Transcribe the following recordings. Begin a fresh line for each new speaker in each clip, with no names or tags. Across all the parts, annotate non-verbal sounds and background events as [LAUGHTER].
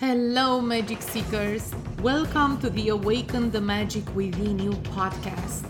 Hello, Magic Seekers. Welcome to the Awaken the Magic Within You podcast,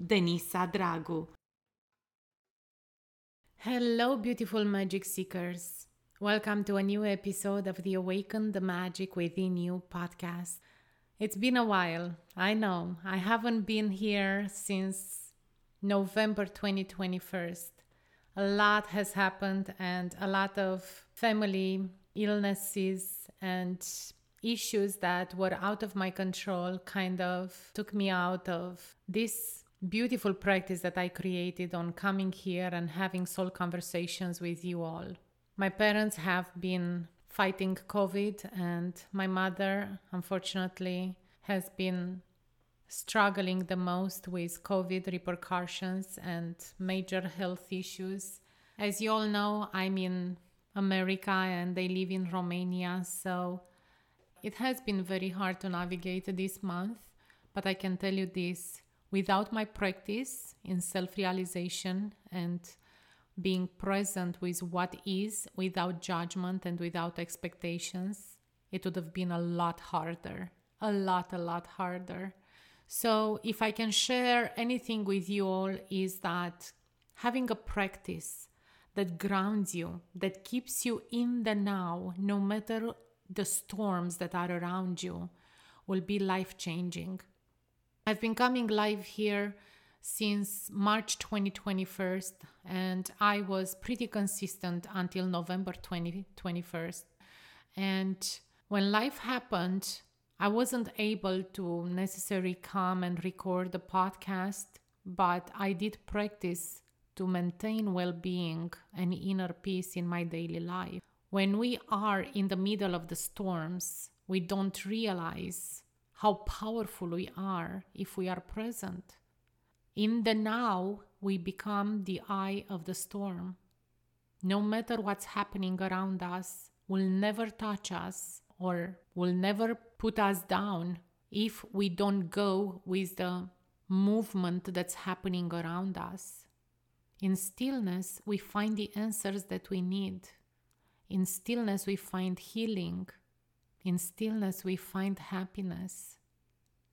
Denisa Dragu. Hello, beautiful magic seekers. Welcome to a new episode of the Awaken the Magic Within You podcast. It's been a while. I know. I haven't been here since November 2021. A lot has happened and a lot of family illnesses and issues that were out of my control kind of took me out of this beautiful practice that I created on coming here and having soul conversations with you all. My parents have been fighting COVID, and my mother, unfortunately, has been struggling the most with COVID repercussions and major health issues. As you all know, I'm in America and they live in Romania, so it has been very hard to navigate this month. But I can tell you this without my practice in self realization and being present with what is without judgment and without expectations, it would have been a lot harder. A lot, a lot harder. So, if I can share anything with you all, is that having a practice that grounds you, that keeps you in the now, no matter the storms that are around you, will be life changing. I've been coming live here since March 2021 and I was pretty consistent until November 2021. And when life happened, I wasn't able to necessarily come and record the podcast, but I did practice to maintain well being and inner peace in my daily life. When we are in the middle of the storms, we don't realize how powerful we are if we are present. In the now, we become the eye of the storm. No matter what's happening around us, will never touch us or will never put us down if we don't go with the movement that's happening around us. In stillness, we find the answers that we need. In stillness, we find healing. In stillness, we find happiness.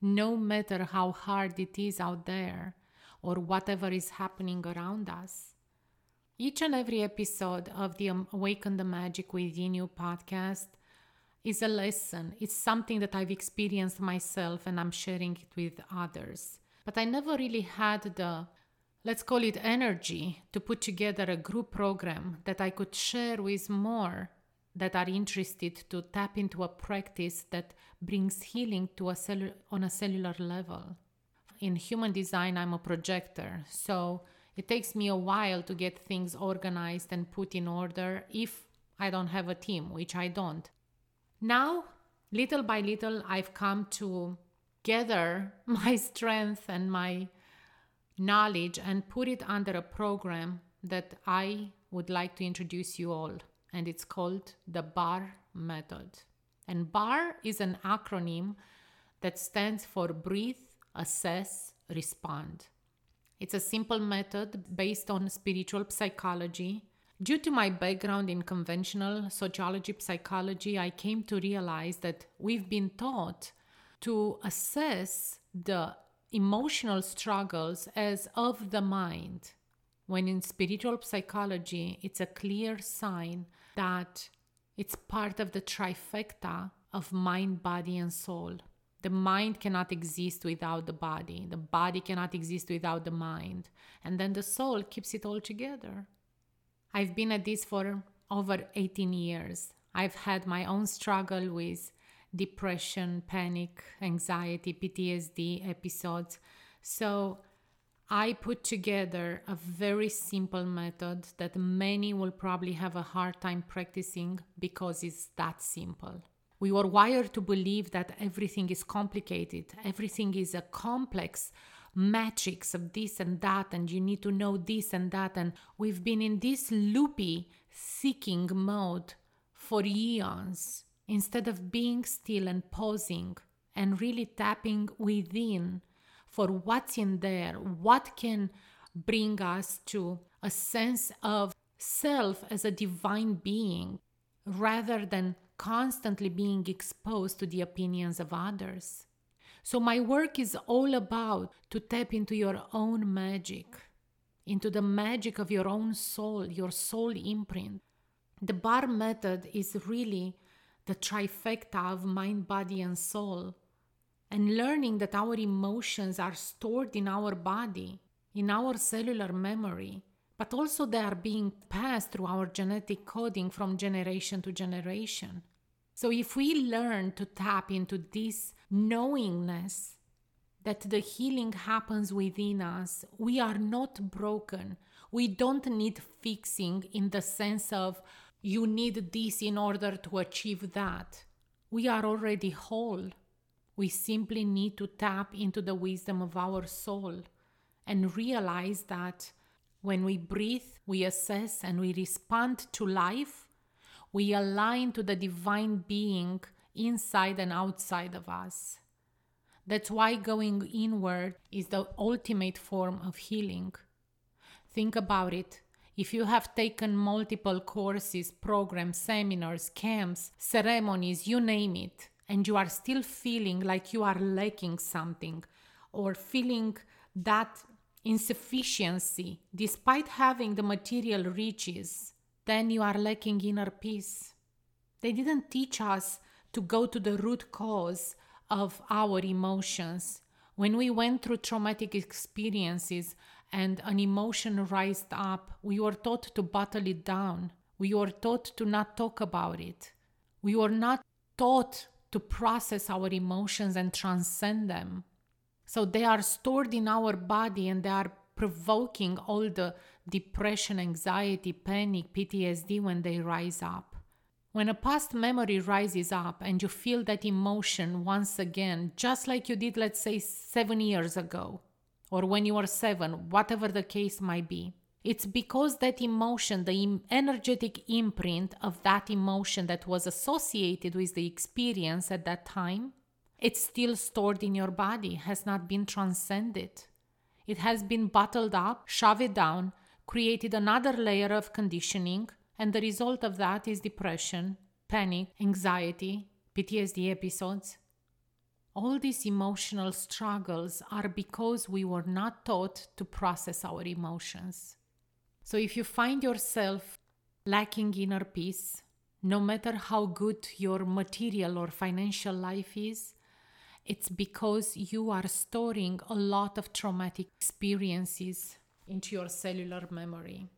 No matter how hard it is out there or whatever is happening around us. Each and every episode of the Awaken the Magic Within You podcast is a lesson. It's something that I've experienced myself and I'm sharing it with others. But I never really had the, let's call it energy, to put together a group program that I could share with more that are interested to tap into a practice that brings healing to a on a cellular level. In human design, I'm a projector, so it takes me a while to get things organized and put in order if I don't have a team, which I don't. Now, little by little, I've come to gather [LAUGHS] my strength and my knowledge and put it under a program that I would like to introduce you all. And it's called the BAR method. And BAR is an acronym that stands for Breathe, Assess, Respond. It's a simple method based on spiritual psychology Due to my background in conventional sociology psychology, I came to realize that we've been taught to assess the emotional struggles as of the mind, when in spiritual psychology, it's a clear sign that it's part of the trifecta of mind, body, and soul. The mind cannot exist without the body, the body cannot exist without the mind, and then the soul keeps it all together. I've been at this for over 18 years. I've had my own struggle with depression, panic, anxiety, PTSD episodes. So I put together a very simple method that many will probably have a hard time practicing because it's that simple. We were wired to believe that everything is complicated, everything is a complex matrix of this and that, and you need to know this and that. And we've been in this loopy seeking mode for eons instead of being still and pausing and really tapping within for what's in there, what can bring us to a sense of self as a divine being rather than constantly being exposed to the opinions of others. So, my work is all about to tap into your own magic, into the magic of your own soul, your soul imprint. The bar method is really the trifecta of mind, body, and soul. And learning that our emotions are stored in our body, in our cellular memory, but also they are being passed through our genetic coding from generation to generation. So, if we learn to tap into this knowingness that the healing happens within us, we are not broken. We don't need fixing in the sense of you need this in order to achieve that. We are already whole. We simply need to tap into the wisdom of our soul and realize that when we breathe, we assess and we respond to life, we align to the divine being inside and outside of us. That's why going inward is the ultimate form of healing. Think about it. If you have taken multiple courses, programs, seminars, camps, ceremonies, you name it, and you are still feeling like you are lacking something or feeling that insufficiency despite having the material riches, then you are lacking inner peace. They didn't teach us to go to the root cause of our emotions. When we went through traumatic experiences and an emotion rised up, we were taught to bottle it down. We were taught to not talk about it. We were not taught to process our emotions and transcend them. So they are stored in our body and they are provoking all the depression, anxiety, panic, PTSD when they rise up. When a past memory rises up and you feel that emotion once again, just like you did, let's say, seven years ago, or when you were seven, whatever the case might be, it's because that emotion, the energetic imprint of that emotion that was associated with the experience at that time, it's still stored in your body, has not been transcended. It has been bottled up, shoved down, created another layer of conditioning, and the result of that is depression, panic, anxiety, PTSD episodes. All these emotional struggles are because we were not taught to process our emotions. So if you find yourself lacking inner peace, no matter how good your material or financial life is, it's because you are storing a lot of traumatic experiences into your cellular memory.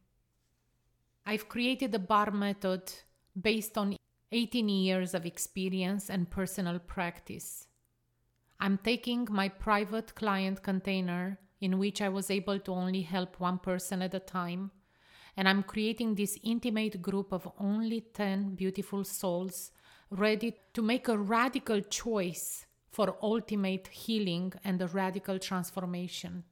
I've created a bar method based on 18 years of experience and personal practice. I'm taking my private client container, in which I was able to only help one person at a time, and I'm creating this intimate group of only 10 beautiful souls ready to make a radical choice for ultimate healing and a radical transformation.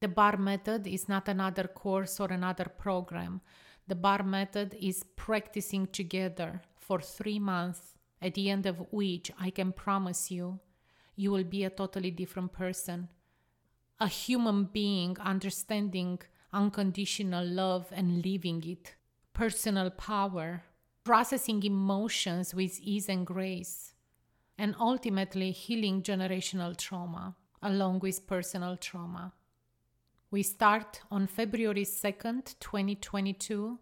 The bar method is not another course or another program. The bar method is practicing together for three months, at the end of which I can promise you, you will be a totally different person. A human being understanding unconditional love and living it, personal power, processing emotions with ease and grace, and ultimately healing generational trauma along with personal trauma. We start on February 2nd, 2022.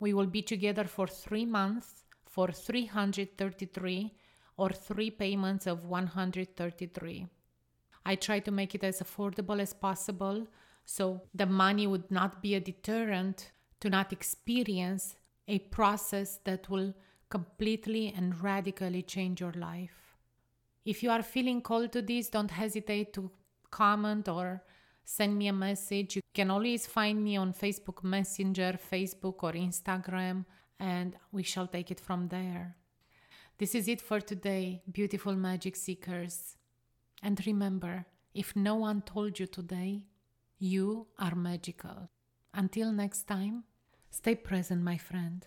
We will be together for three months for 333 or three payments of 133. I try to make it as affordable as possible so the money would not be a deterrent to not experience a process that will completely and radically change your life. If you are feeling called to this, don't hesitate to comment or send me a message. You can always find me on Facebook Messenger, Facebook, or Instagram, and we shall take it from there. This is it for today, beautiful magic seekers. And remember, if no one told you today, you are magical. Until next time, stay present, my friend.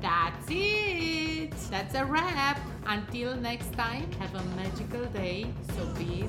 That's it! That's a wrap! Until next time, have a magical day. So be